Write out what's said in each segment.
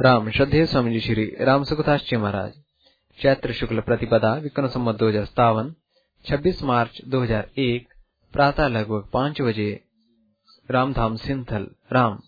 राम श्रद्धे स्वामी जी श्री राम सुखदास जी महाराज। चैत्र शुक्ल प्रतिपदा विक्रम संवत दो हज़ार सतावन छब्बीस मार्च 2001 प्रातः लगभग पाँच बजे, रामधाम सिंथल, राम।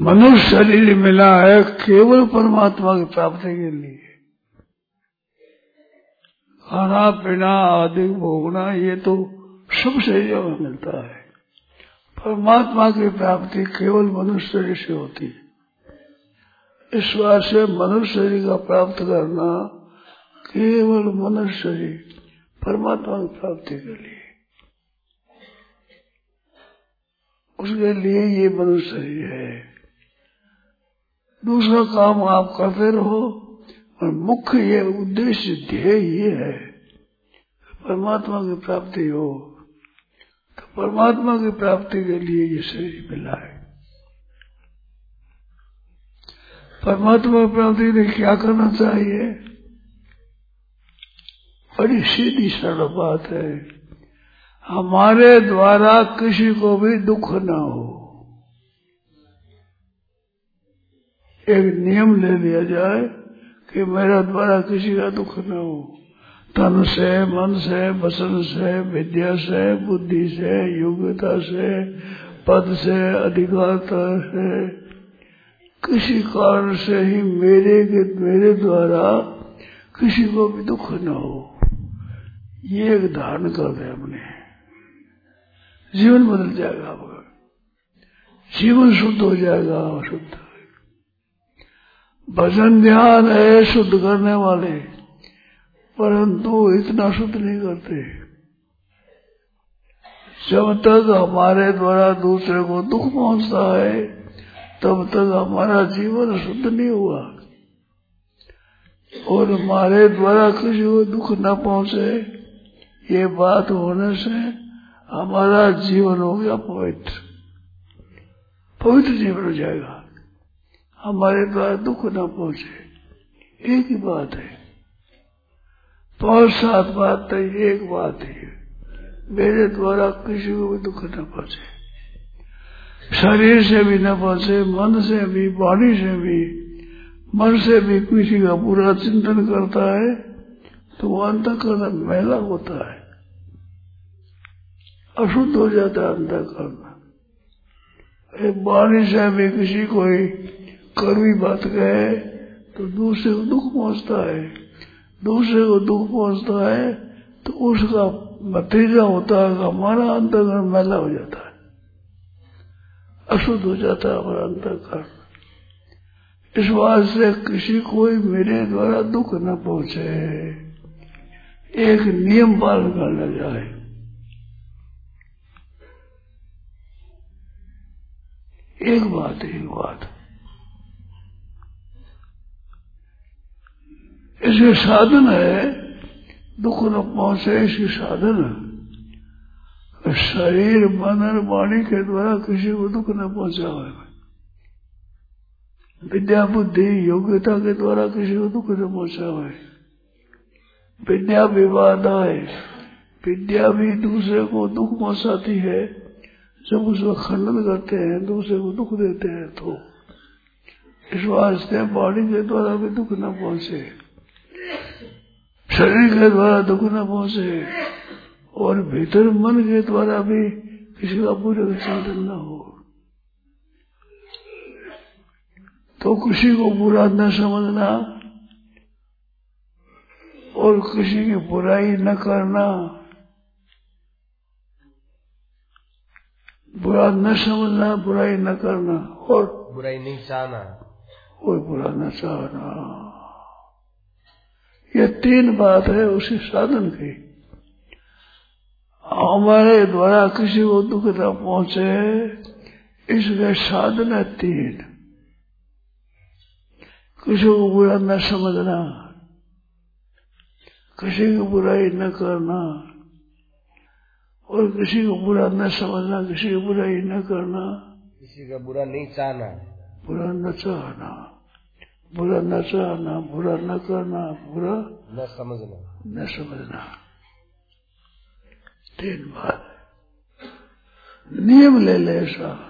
मनुष्य शरीर मिला है, केवल परमात्मा की प्राप्ति के लिए। खाना पीना आदि भोगना, ये तो सब शरीरों में मिलता है। परमात्मा की प्राप्ति केवल मनुष्य शरीर से होती है। इस बार से मनुष्य शरीर का प्राप्त करना केवल मनुष्य शरीर परमात्मा की प्राप्ति के लिए। उसके लिए ये मनुष्य शरीर है। दूसरा काम आप करते रहो, और मुख्य ये उद्देश्य ध्येय ये है, परमात्मा की प्राप्ति हो तो परमात्मा की प्राप्ति के लिए ये शरीर मिला है। परमात्मा प्राप्ति लिए क्या करना चाहिए? बड़ी सीधी सरल बात है। हमारे द्वारा किसी को भी दुख न हो। एक नियम ले लिया जाए कि मेरा द्वारा किसी का दुख न हो। तन से, मन से वसन से, विद्या से, बुद्धि से, योग्यता से, पद से, अधिकारता से, किसी कारण से ही मेरे मेरे द्वारा किसी को भी दुख न हो। ये एक धारण कर दे हमने जीवन बदल जाएगा आपका। जीवन शुद्ध हो जाएगा शुद्ध भजन ध्यान है, शुद्ध करने वाले। परंतु इतना शुद्ध नहीं करते। जब तक हमारे द्वारा दूसरे को दुख पहुँचता है, तब तक हमारा जीवन शुद्ध नहीं हुआ। और हमारे द्वारा किसी को दुख न पहुँचे ये बात होने से हमारा जीवन हो गया पवित्र। पवित्र जीवन हो जाएगा। हमारे द्वारा दुख न पहुँचे। एक ही बात है। पाँच सात बात तो एक बात है मेरे द्वारा किसी को भी दुख न पहुँचे। शरीर से भी न पहुँचे, मन से भी वाणी से भी। मन से भी किसी का पूरा चिंतन करता है। तो वो अंतकरण मैला होता है। अशुद्ध हो जाता है अंतकरण। एक वाणी से भी किसी कोई कड़वी बात कहे तो दूसरे को दुख पहुँचता है। दूसरे को दुख पहुँचता है तो उसका नतीजा होता है हमारा अंतकरण मैला हो जाता है। अशुद्ध हो जाता है हमारा अंतकरण। इस बात से किसी कोई मेरे द्वारा दुख न पहुँचे। एक नियम पालन करना जाए एक बात एक बात। इसके साधन है, दुख न पहुँचे, इसकी साधन शरीर, मन और वाणी के द्वारा किसी को दुख न पहुँचा है। विद्या, बुद्धि, योग्यता के द्वारा किसी को दुख न पहुँचा हुआ है। विद्या है। विद्या भी दूसरे को दुख पहुंचाती है। जब उसका खंडन करते हैं, दूसरे को दुख देते हैं तो इस वास्ते वाणी के द्वारा भी दुख न पहुँचे। शरीर के द्वारा दुख न पहुँचे। और भीतर मन के द्वारा भी किसी का पूरे चिंतन न हो। तो किसी को बुरा न समझना और किसी की बुराई न करना। बुरा न समझना बुराई न करना और बुराई नहीं चाहना। कोई बुरा न चाहना। ये तीन बात है उसी साधन की। हमारे द्वारा किसी को दुख न पहुँचे इसके साधन है तीन। किसी को बुरा न समझना किसी की बुराई न करना और किसी को बुरा न समझना किसी की बुराई न करना। किसी का बुरा नहीं चाहना। बुरा न चाहना बुरा न चाहना बुरा न करना बुरा न समझना। न समझना। तीन बात। नियम ले ले ऐसा।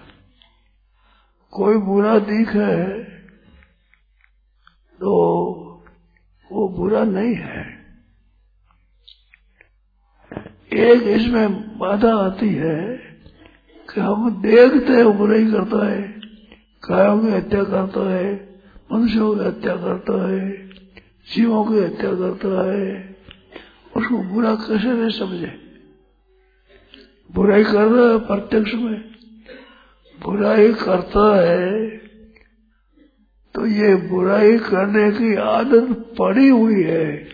कोई बुरा दिखे तो वो बुरा नहीं है। एक इसमें बाधा आती है कि हम देखते हैं, बुराई करता है गायों की हत्या करता है, मनुष्यों की हत्या करता है, जीवों की हत्या करता है, उसको बुरा कैसे नहीं समझे? बुराई कर रहा है प्रत्यक्ष में। बुराई करता है तो ये बुराई करने की आदत पड़ी हुई है।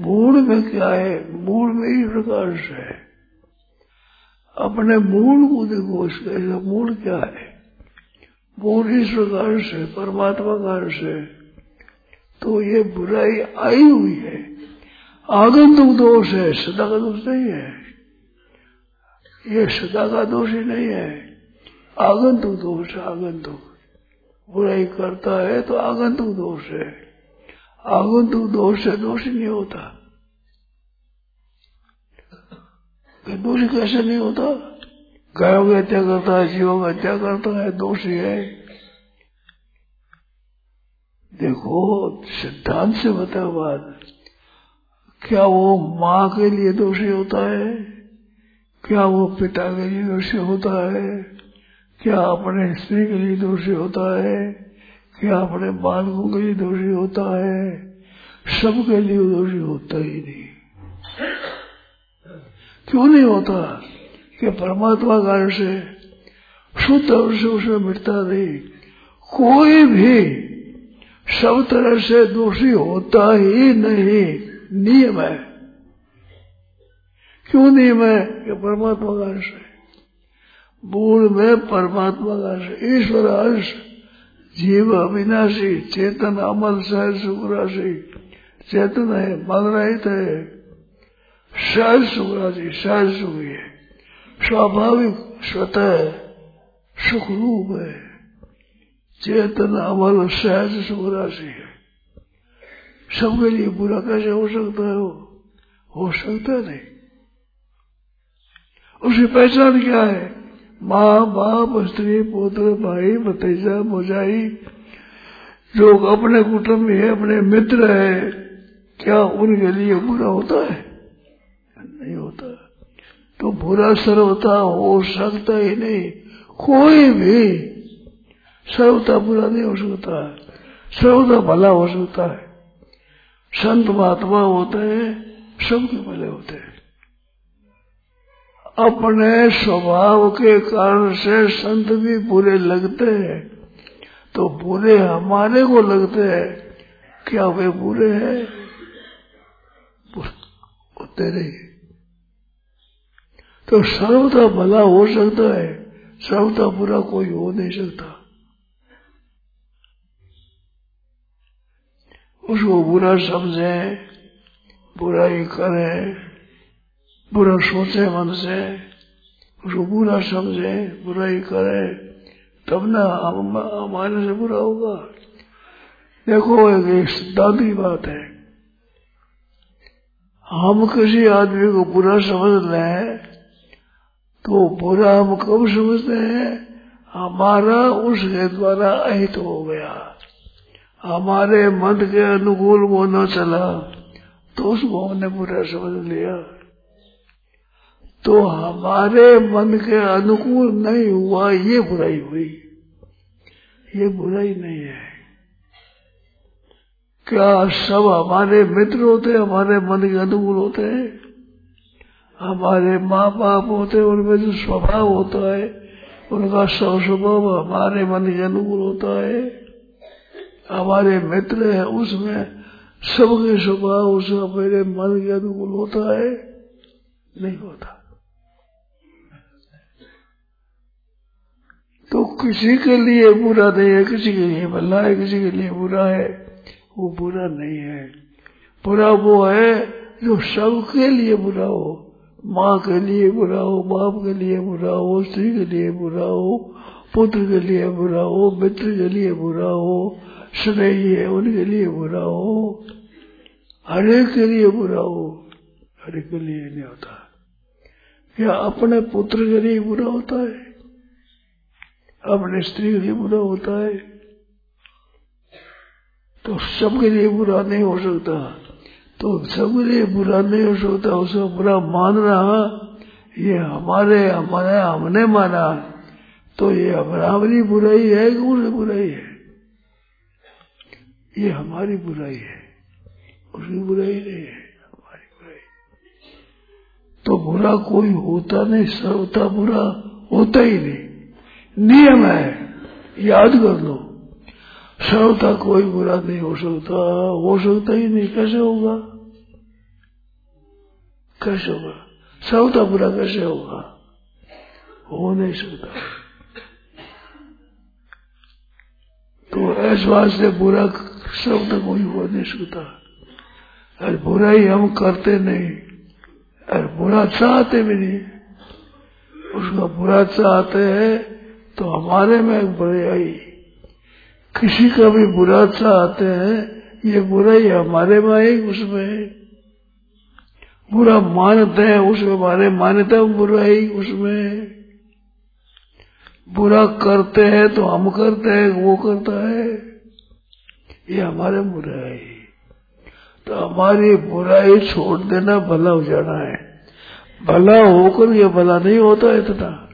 मूड में क्या है? मूल में ही प्रकार से है। अपने मूल को देखो इसका मूड क्या है? मूल इस प्रकार से परमात्मा कार से तो ये बुराई आई हुई है। आगंतुक दोष है, सदा का दोष नहीं है। ये सदा का दोष ही नहीं है। आगंतुक दोष आगंतुक। बुराई करता है तो आगंतुक दोष है। आगंतुक दोष से दोष नहीं होता। दोष कैसे नहीं होता? गायों की हत्या करता है, जीवों की हत्या करता है, दोषी है देखो, सिद्धांत से बता बात, क्या वो माँ के लिए दोषी होता है? क्या वो पिता के लिए दोषी होता है? क्या अपने स्त्री के लिए दोषी होता है? क्या अपने बालकों के लिए दोषी होता है। सबके लिए दोषी होता ही नहीं। क्यों नहीं होता? कि परमात्मा कारण से शुद्ध से उसमें मिटता नहीं। कोई भी सब तरह से दोषी होता ही नहीं। नियम है। क्यों नियम है? कि परमात्मा का अंश है। मूल में परमात्मा का अंश ईश्वर अंश जीव अविनाशी, चेतन अमल सहज सुखराशि चेतन है मन रहित है। सहज सुखराशि सहज सुखी है। स्वाभाविक स्वतः सुख रूप है। चेतन अमल सहज सुखराशि है। सबके लिए बुरा कैसे हो सकता है वो? हो सकता नहीं। उसकी पहचान क्या है? माँ बाप स्त्री, पुत्र, भाई, भतीजा मोजाई जो अपने कुटुंब है, अपने मित्र है। क्या उनके लिए बुरा होता है? नहीं होता। तो बुरा सर्वता हो सकता ही नहीं। कोई भी सर्वता बुरा नहीं हो सकता। सर्वता भला हो सकता है। संत महात्मा होते हैं सबके भले होते हैं। अपने स्वभाव के कारण से संत भी बुरे लगते हैं। तो बुरे हमारे को लगते हैं। क्या वे बुरे हैं? होते नहीं तो सर्वथा भला हो सकता है, सर्वथा बुरा कोई हो नहीं सकता। उसको बुरा समझे, बुराई करें। बुरा सोचे मन से उसको बुरा समझे, बुराई करे, तब ना हमारे से बुरा होगा। देखो, एक की बात है। हम किसी आदमी को बुरा समझ लें तो बुरा हम कब समझते हैं? हमारा उसके द्वारा अहित हो गया। हमारे मन के अनुकूल वो न चला तो उसको हमने बुरा समझ लिया। तो हमारे मन के अनुकूल नहीं हुआ, ये बुराई हुई। ये बुराई नहीं है। क्या सब हमारे मित्र होते, हमारे मन के अनुकूल होते हैं? हमारे माँ बाप होते, उनमें जो स्वभाव होता है, उनका सब स्वभाव हमारे मन के अनुकूल होता है। हमारे मित्र है, उसमें सबके स्वभाव, उसका मेरे मन के अनुकूल होता है। नहीं होता। किसी के लिए बुरा नहीं है किसी के लिए भला है किसी के लिए बुरा है वो बुरा नहीं है बुरा वो है जो सबके लिए बुरा हो माँ के लिए बुरा हो बाप के लिए बुरा हो स्त्री के लिए बुरा हो पुत्र के लिए बुरा हो मित्र के लिए बुरा हो स्नेही है उनके लिए बुरा हो हरेक के लिए बुरा हो हरेक के लिए नहीं होता क्या अपने पुत्र के लिए बुरा होता है अपने स्त्री के लिए बुरा होता है तो सबके लिए बुरा नहीं हो सकता। तो सबके लिए बुरा नहीं हो सकता, उसको बुरा मानना, ये हमारे हमारे, हमने माना। तो ये हमारी बुराई है कि उसकी बुराई है? ये हमारी बुराई है, उसकी बुराई नहीं है, हमारी बुराई। तो बुरा कोई होता नहीं सर्वता बुरा होता ही नहीं। नियम है, याद कर लो। सर्वता कोई बुरा नहीं हो सकता हो सकता ही नहीं, कैसे होगा? कैसे होगा? सर्वता बुरा कैसे होगा? हो नहीं सकता। तो बात से बुरा शब्द कोई हो नहीं सकता। अरे ही हम करते नहीं। अरे बुरा चाहते भी नहीं। उसका बुरा चाहते हैं तो हमारे में बुराई किसी का भी बुरा चाहते हैं, ये बुराई हमारे में आई, उसमें। बुरा मानते हैं उसमें हमारे मान्यता बुराई, उसमें। बुरा करते हैं तो हम करते हैं, वो करता है। ये हमारे बुराई। तो हमारी बुराई छोड़ देना, भला हो जाना है। भला होकर ये भला नहीं होता इतना।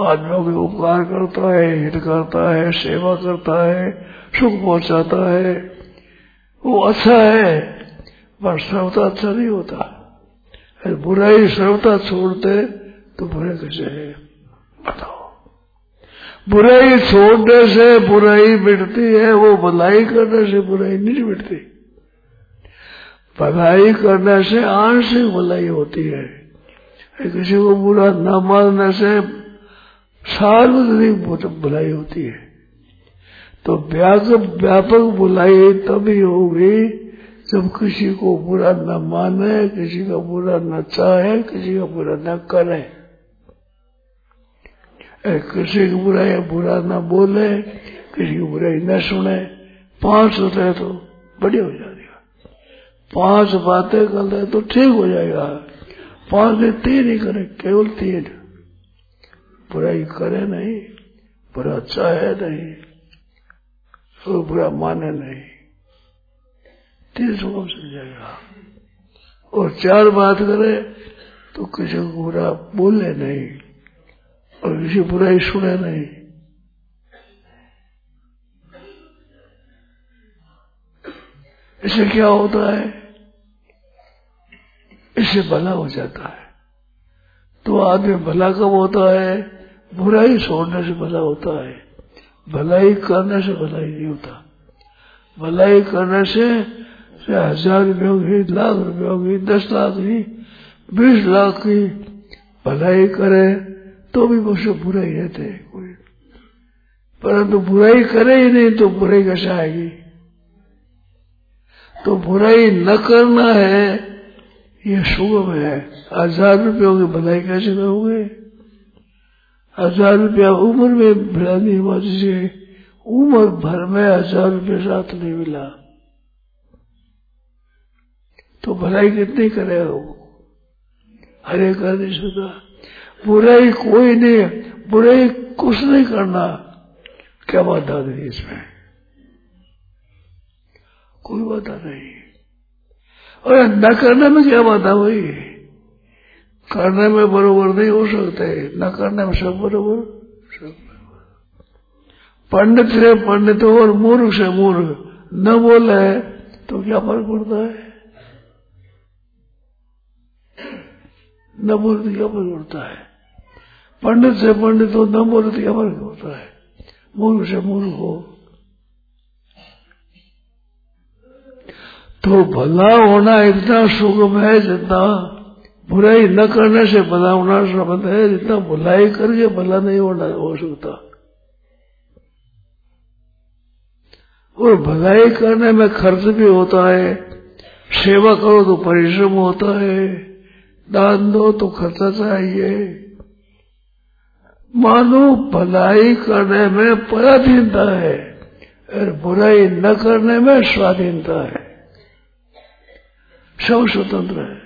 आदमियों के उपकार करता है, हित करता है, सेवा करता है, सुख पहुंचाता है। वो अच्छा है, पर सर्वता अच्छा नहीं होता। बुराई सर्वता छोड़ते तो बुरे कैसे है? बताओ। बुराई छोड़ने से बुराई मिटती है, वो भलाई करने से बुराई नहीं मिटती। भलाई करने से आंशिक भलाई होती है। किसी को बुरा न मानने से सार्वजनिक बुलाई होती है। तो व्यापक व्यापक बुलाई तभी होगी जब किसी को बुरा न माने, किसी का बुरा न चाहे, किसी का बुरा न करे। किसी की बुराई बुरा न बोले, किसी की बुराई न सुने, पाँच होते हैं तो बढ़िया हो जाएगा पाँच बातें कर रहे तो ठीक हो जाएगा। पाँच दिन तीन ही करे, केवल तीन। बुराई करे नहीं, बुरा चाहे नहीं तो बुरा माने नहीं। तीन सुगम से जाएगा। और चार बात करे तो किसी को बुरा बोले नहीं, और किसी बुराई सुने नहीं। इससे क्या होता है? इससे भला हो जाता है। तो आदमी भला कब होता है? बुराई छोड़ने से भला होता है। भलाई करने से भलाई नहीं होता। भलाई करने से हज़ार रुपये होगी, लाख रुपये होगी, दस लाख की बीस लाख की भलाई करे तो भी वो मुझसे बुराई रहते है कोई। परंतु बुराई करे ही नहीं तो बुराई कैसे आएगी? तो बुराई न करना है, ये सुगम है। हज़ार रुपयों की भलाई कैसे करोगे? हज़ार रुपया उम्र में मिला नहीं हुआ जिसे उम्र भर में हज़ार रुपये साथ नहीं मिला। तो भलाई कितनी करे वो हरे कर सकता। बुराई कोई नहीं, बुराई कुछ नहीं करना। क्या बाधा नहीं इसमें? कोई बाधा नहीं। और न करने में क्या बाधा हुई करने में बरोबर नहीं हो सकते। न करने में सब बरोबर। पंडित से पंडित और मूर्ख से मूर्ख। न बोले तो क्या फ़र्क पड़ता है? न बोले बोलते क्या फ़र्क पड़ता है? पंडित से पंडित हो, न बोले तो क्या फ़र्क होता है? मूर्ख से मूर्ख हो। तो भला होना इतना सुगम है जितना बुराई न करने से भला होना संबंध है। जितना बुराई करके भला नहीं होना हो सकता। और भलाई करने में खर्च भी होता है। सेवा करो तो परिश्रम होता है। दान दो तो खर्चा चाहिए। मानो भलाई करने में पराधीनता है और बुराई न करने में स्वाधीनता है। सब स्वतंत्र है।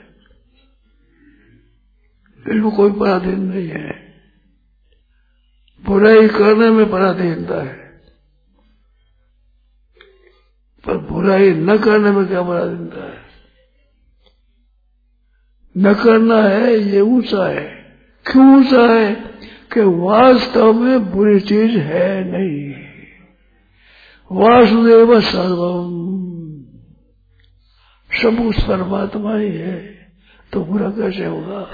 इसमें कोई पराधीन नहीं है। बुराई करने में पराधीनता है। पर बुराई न करने में क्या पराधीनता है? न करना है, ये ऊँचा है। क्यों ऊँचा है? कि वास्तव में बुरी चीज़ है नहीं। वासुदेव सर्वम। सब उस परमात्मा ही है तो बुरा कैसे होगा?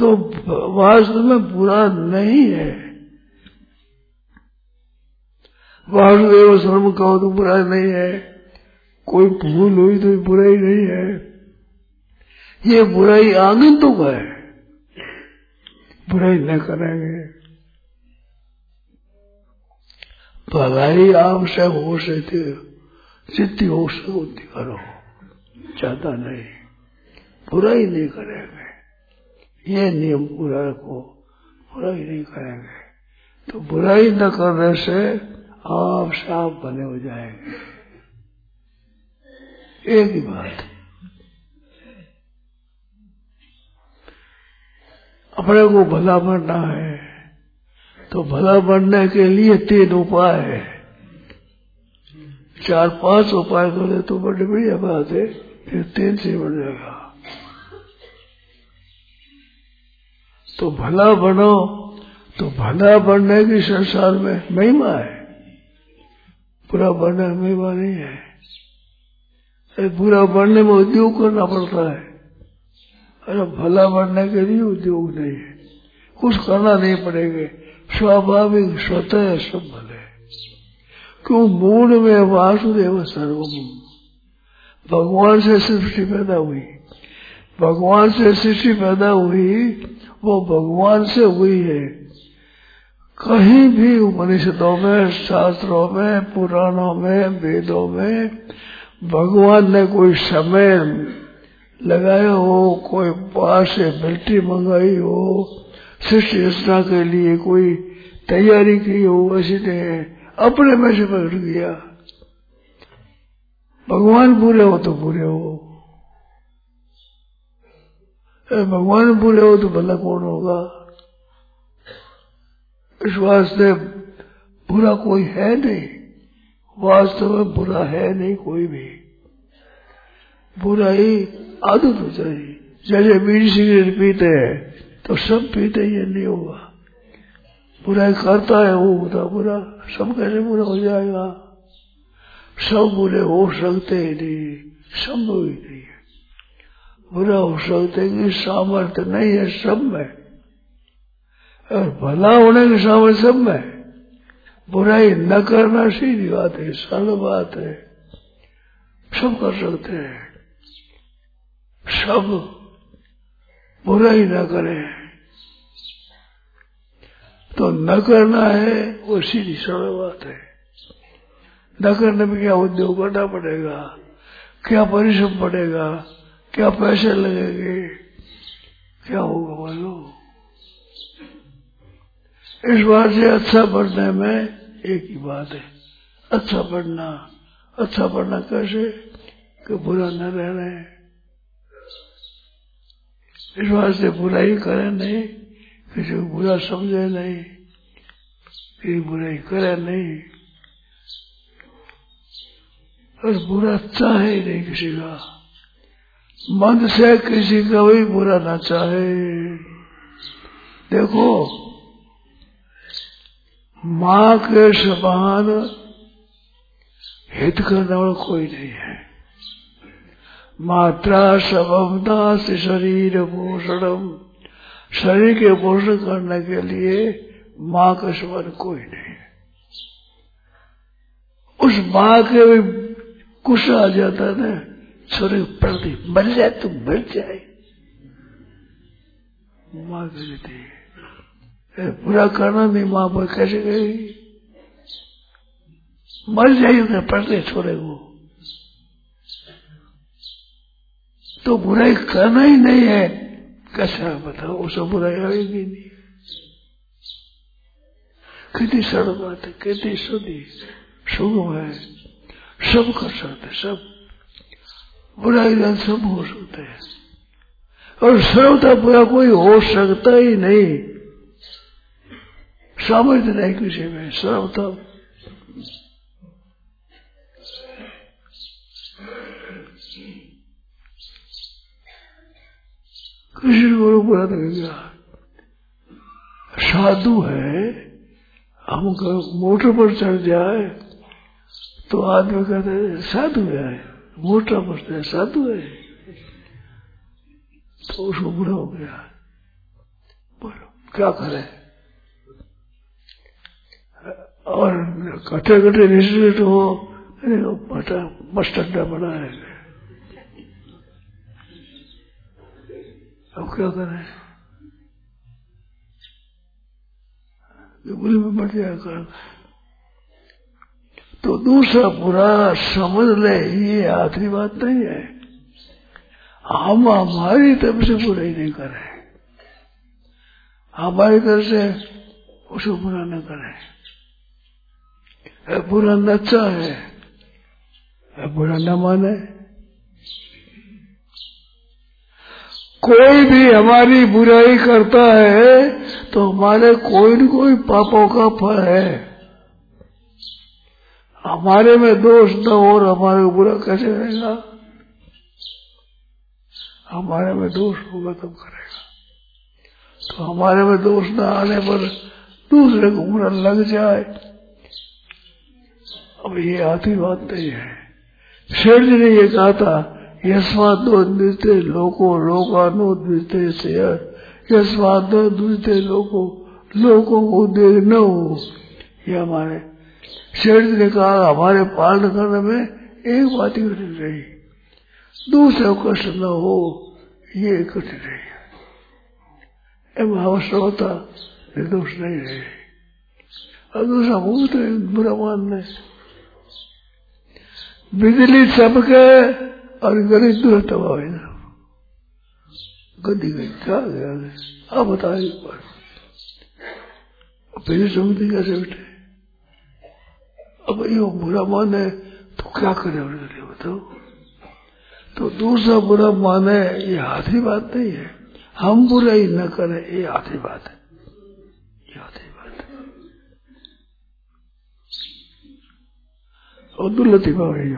तो वास्तव में बुरा नहीं है। वासुदेव सर्व कहो तो बुरा नहीं है। कोई भूल हुई तो बुराई नहीं है। ये बुराई आगंतुक है। बुराई न करेंगे। भलाई आपसे हो सके जितनी हो सके उतनी करो। ज़्यादा नहीं। बुराई नहीं करेंगे। ये नियम पूरा रखो। बुराई नहीं करेंगे। तो बुराई न करने से आप साफ़ बने हो जाएँगे। एक ही बात। अपने को भला बनना है। तो भला बनने के लिए तीन उपाय है। चार पाँच उपाय करे तो बड़ी बढ़िया बात है फिर तीन से बन जाएगा। तो भला बनो तो भला बनने की संसार में महिमा है। बुरा बनने महिमा नहीं है। बुरा बनने में उद्योग करना पड़ता है। अरे भला बनने के लिए उद्योग नहीं है। कुछ करना नहीं पड़ेगा। स्वाभाविक स्वतः सब भले क्यों? मूल में वासुदेव सर्वम। भगवान से सृष्टि पैदा हुई। भगवान से सृष्टि पैदा हुई वो भगवान से हुई है। कहीं भी उपनिषदों में, शास्त्रों में, पुराणों में, वेदों में भगवान ने कोई समय लगाया हो, कोई बाहर से मिल्ट्री मंगाई हो सृष्टि रचना के लिए कोई तैयारी की हो ऐसी नहीं अपने में से पकड़ गया भगवान पूरे हो तो पूरे हो। भगवान पूरे हो तो भला कौन होगा? इस वास्ते बुरा कोई है नहीं। वास्तव में बुरा है नहीं कोई भी। बुराई आदत हो जाएगी। जैसे बीड़ी सिगरेट पीते हैं तो सब पीते ये नहीं होगा। बुराई करता है, वो होता बुरा। सब कैसे बुरा हो जाएगा। सब बुरे हो सकते ही नहीं। संभव ही नहीं है। बुरा हो सकते कि सामर्थ्य नहीं है, सब में। और भला होने के सामर्थ्य सब में। बुराई न करना सीधी बात है, सरल बात है। सब कर सकते हैं। सब बुराई न करें। तो न करना है, वो सीधी सरल बात है। न करने में क्या उद्योग करना पड़ेगा? क्या परिश्रम पड़ेगा? क्या पैसे लगेंगे? क्या होगा बोलो? इस बात से अच्छा पढ़ने में एक ही बात है। अच्छा पढ़ना अच्छा पढ़ना कैसे कि बुरा न रह रहे इस बात से बुराई करे नहीं, किसी को बुरा समझे नहीं, किसी बुराई करे नहीं। और बुरा चाहे नहीं किसी का। मन से किसी का भी बुरा ना चाहे। देखो, माँ के समान हित करने वाला कोई नहीं है। मात्रा सबमता दास शरीर भूषणम शरीर के पोषण करने के लिए माँ का समान कोई नहीं है। उस माँ के भी कुछ आ जाता है ना छोरे प्रति मर जाए तो मर जाए। माँ कहती पूरा करना नहीं, माँ पर कैसे गई मर जाएगी उसने पढ़ते छोरे को तो बुराई करना ही नहीं है। कैसा बताओ उसे बुराई आएगी नहीं। कितनी सरल बात है, कितनी सुधी, सुगम है। सब कर सकते सब बुराई ज्ञान सब हो सकते है। और सर्वता बुरा कोई हो सकता ही नहीं। सामर्थ्य नहीं किसी में सर्वता किसी को बुरा गया साधु है हम मोटर पर चढ़ जाए तो आदमी कहते साधु है। मोटर पर चढ़ साधु है। तो उसको बुरा हो गया। बोलो, क्या करे? और कटे कटे निश्चित हो बटा बस अड्डा बना है। अब क्या करें? बुरी में बढ़ जाएगा तो दूसरा बुरा समझ ले, ये आखिरी बात नहीं है। हम हमारी तरफ़ से बुराई नहीं करें। हमारी तरफ़ से उसको बुरा न करें। बुरा नचा है बुरा न माने। कोई भी हमारी बुराई करता है तो हमारे कोई न कोई पापों का फल है। हमारे में दोष न हो और हमारे को बुरा कैसे रहेगा हमारे में दोष होगा तब करेगा। तो हमारे में दोष न आने पर दूसरे को बुरा लग जाए। अब ये आती बात नहीं है। शेर जी ने ये कहा था यस्मादो द्विते लोको लोकानो द्विते से यस्मादो द्विते लोको लोगों को देख न हो। ये हमारे शेर ने कहा हमारे पालन करने में एक बात ही कठिन रही। दूसरे कष्ट न हो, ये कठिन रही। अवश्य होता निर्दोष नहीं रहे। और दूसरा भूत बुरा मानने। बिजली सबके और गरीब दूर तबाह गद्दी गई क्या गया अब बता एक बार फिर सुनती कैसे उठे? अब ये बुरा माने तो क्या करे लिए बताओ तो दूसरा बुरा माने ये आधी बात नहीं है हम बुराई न करें ये आधी बात है ये आधी बात है और दुर्लती भाई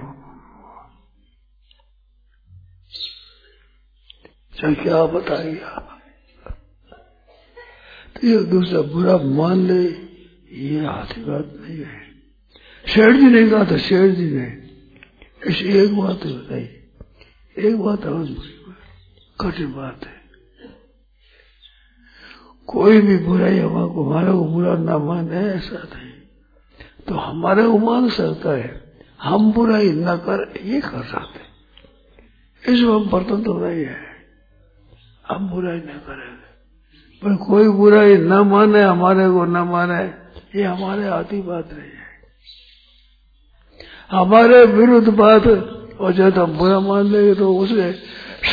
चाहे क्या बताइए आप तो ये दूसरा बुरा मान ले ये आधी बात नहीं है शेठ जी ने कहा था शेठ जी ने। ऐसी एक बात बताई। एक बात और कठिन बात है। कोई भी बुराई हमारे हमारे को बुरा ना माने, ऐसा नहीं। तो हमारे को मान सकता है। हम बुराई न कर, ये कर सकते इसमें हम बर्तन तो नहीं है। हम बुराई न करेंगे। पर कोई बुराई न माने, हमारे को न माने, ये हमारे आती बात नहीं है। हमारे विरुद्ध बात और जब हम बुरा मान लेंगे तो उसे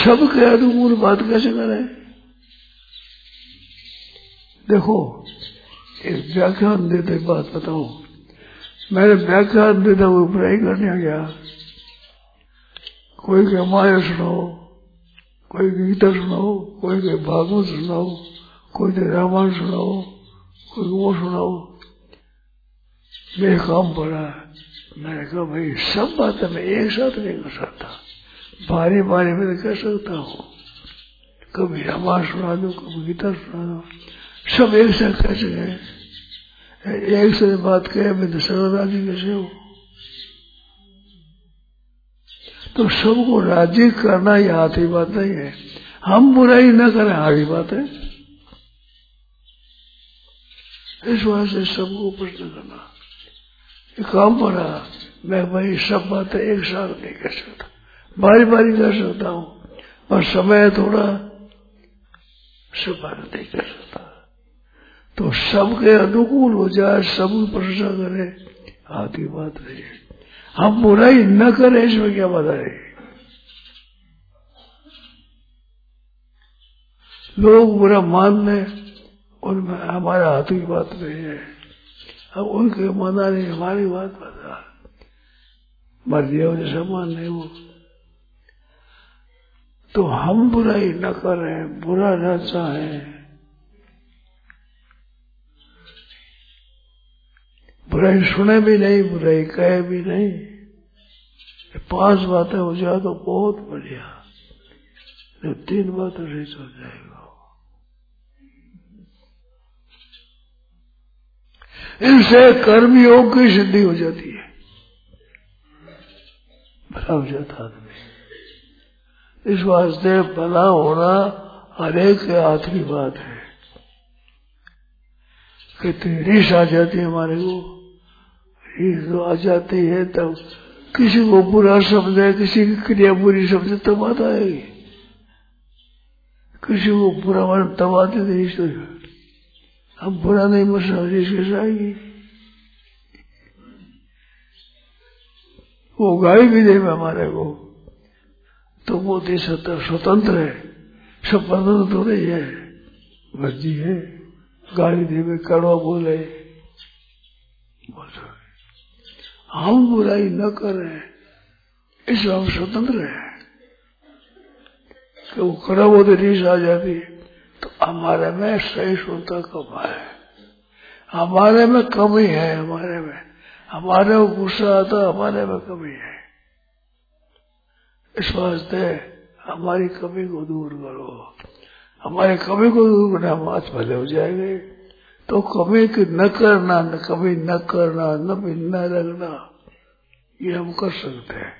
सबके अनुकूल बात कैसे करें? देखो एक व्याख्यान देते बात बताओ मैंने व्याख्यान देता हुए बुराई करने गया। कोई के माया सुनाओ, कोई गीता सुनाओ, कोई के भागवत सुनाओ, कोई के रामायण सुनाओ, कोई वो सुनाओ। मेरे काम पड़ा मैंने कहा, भाई, सब बातें मैं एक साथ नहीं कर सकता। बारी बारी में कर सकता हूँ। कभी रामायण सुना दो, कभी गीता सुना दो। सब एक साथ कैसे गए एक से बात कहे, मैं तो सर्वराजी कैसे हो। तो सबको राज़ी करना ये आधी बात नहीं है। हम बुराई न करें आधी बात है। इस वजह से सबको प्रश्न करना। काम पड़ा। मैं भाई सब बातें एक साथ नहीं कर सकता। बारी बारी कर सकता हूँ और समय थोड़ा सब बात नहीं कर सकता। तो सबके अनुकूल हो जाए, सब प्रशंसा करे, आधी बात नहीं है हम बुराई न करें, इसमें क्या बात है लोग बुरा मान ले उनमें हमारा हाथ की बात नहीं है अब उनके माना नहीं हमारी बात बता मर्ज़ी हो जैसा मान नहीं वो तो हम बुराई न करें बुरा न चाहें बुराई सुने भी नहीं बुराई कहे भी नहीं पाँच बातें हो जाए तो बहुत बढ़िया तीन बातें रिच हो जाएगा इनसे कर्मयोग की सिद्धि हो जाती है। भला हो जाता आदमी। इस वास्ते भला होना हरेक हाथ की बात है। कितनी रीस आ जाती है हमारे को। रीस तो आ जाती है तब किसी को बुरा समझे किसी की क्रिया बुरी समझे तब बात आएगी। किसी को बुरा मान तब आते थे तो हम बुरा नहीं मसला रीस कैसे आएगी वो गाय भी दे हमारे को। तो वो देश स्वतंत्र है सब स्वतंत्र तो नहीं है। मर्ज़ी है। गाली देवे कड़वा बोले बोल हम बुराई न करें इसमें हम स्वतंत्र है। कि वो कड़ा बोलते रीस आ जाती तो हमारे में सहिष्णुता कम है हमारे में कमी है हमारे में? हमारे को गुस्सा आता हमारे में कमी है इस वास्ते हमारी कमी को दूर करो। हमारे कमी को दूर करना हम आज भले हो जाएँगे। तो कमी की न करना, न कमी न करना, न न लगना, ये हम कर सकते हैं।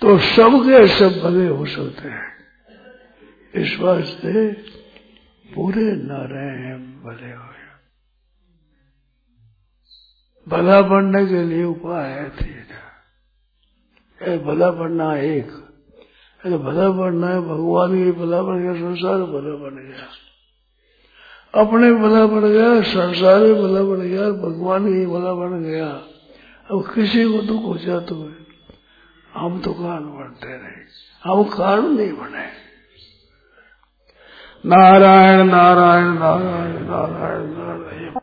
तो सबके सब भले हो सकते हैं। इस वास्ते पूरे नारायण रहे, भले हो भला बनने के लिए उपाय है भला बनना एक। अरे भला बनना है, भगवान ही भला बन गया, संसार भला बन गया। अपने भला बन गया, संसार में भला बन गया भगवान ही भला बन गया। अब किसी को दुख हो जाए तो हम तो कारण बनते नहीं हम कारण नहीं बने। नारायण नारायण नारायण नारायण नारायण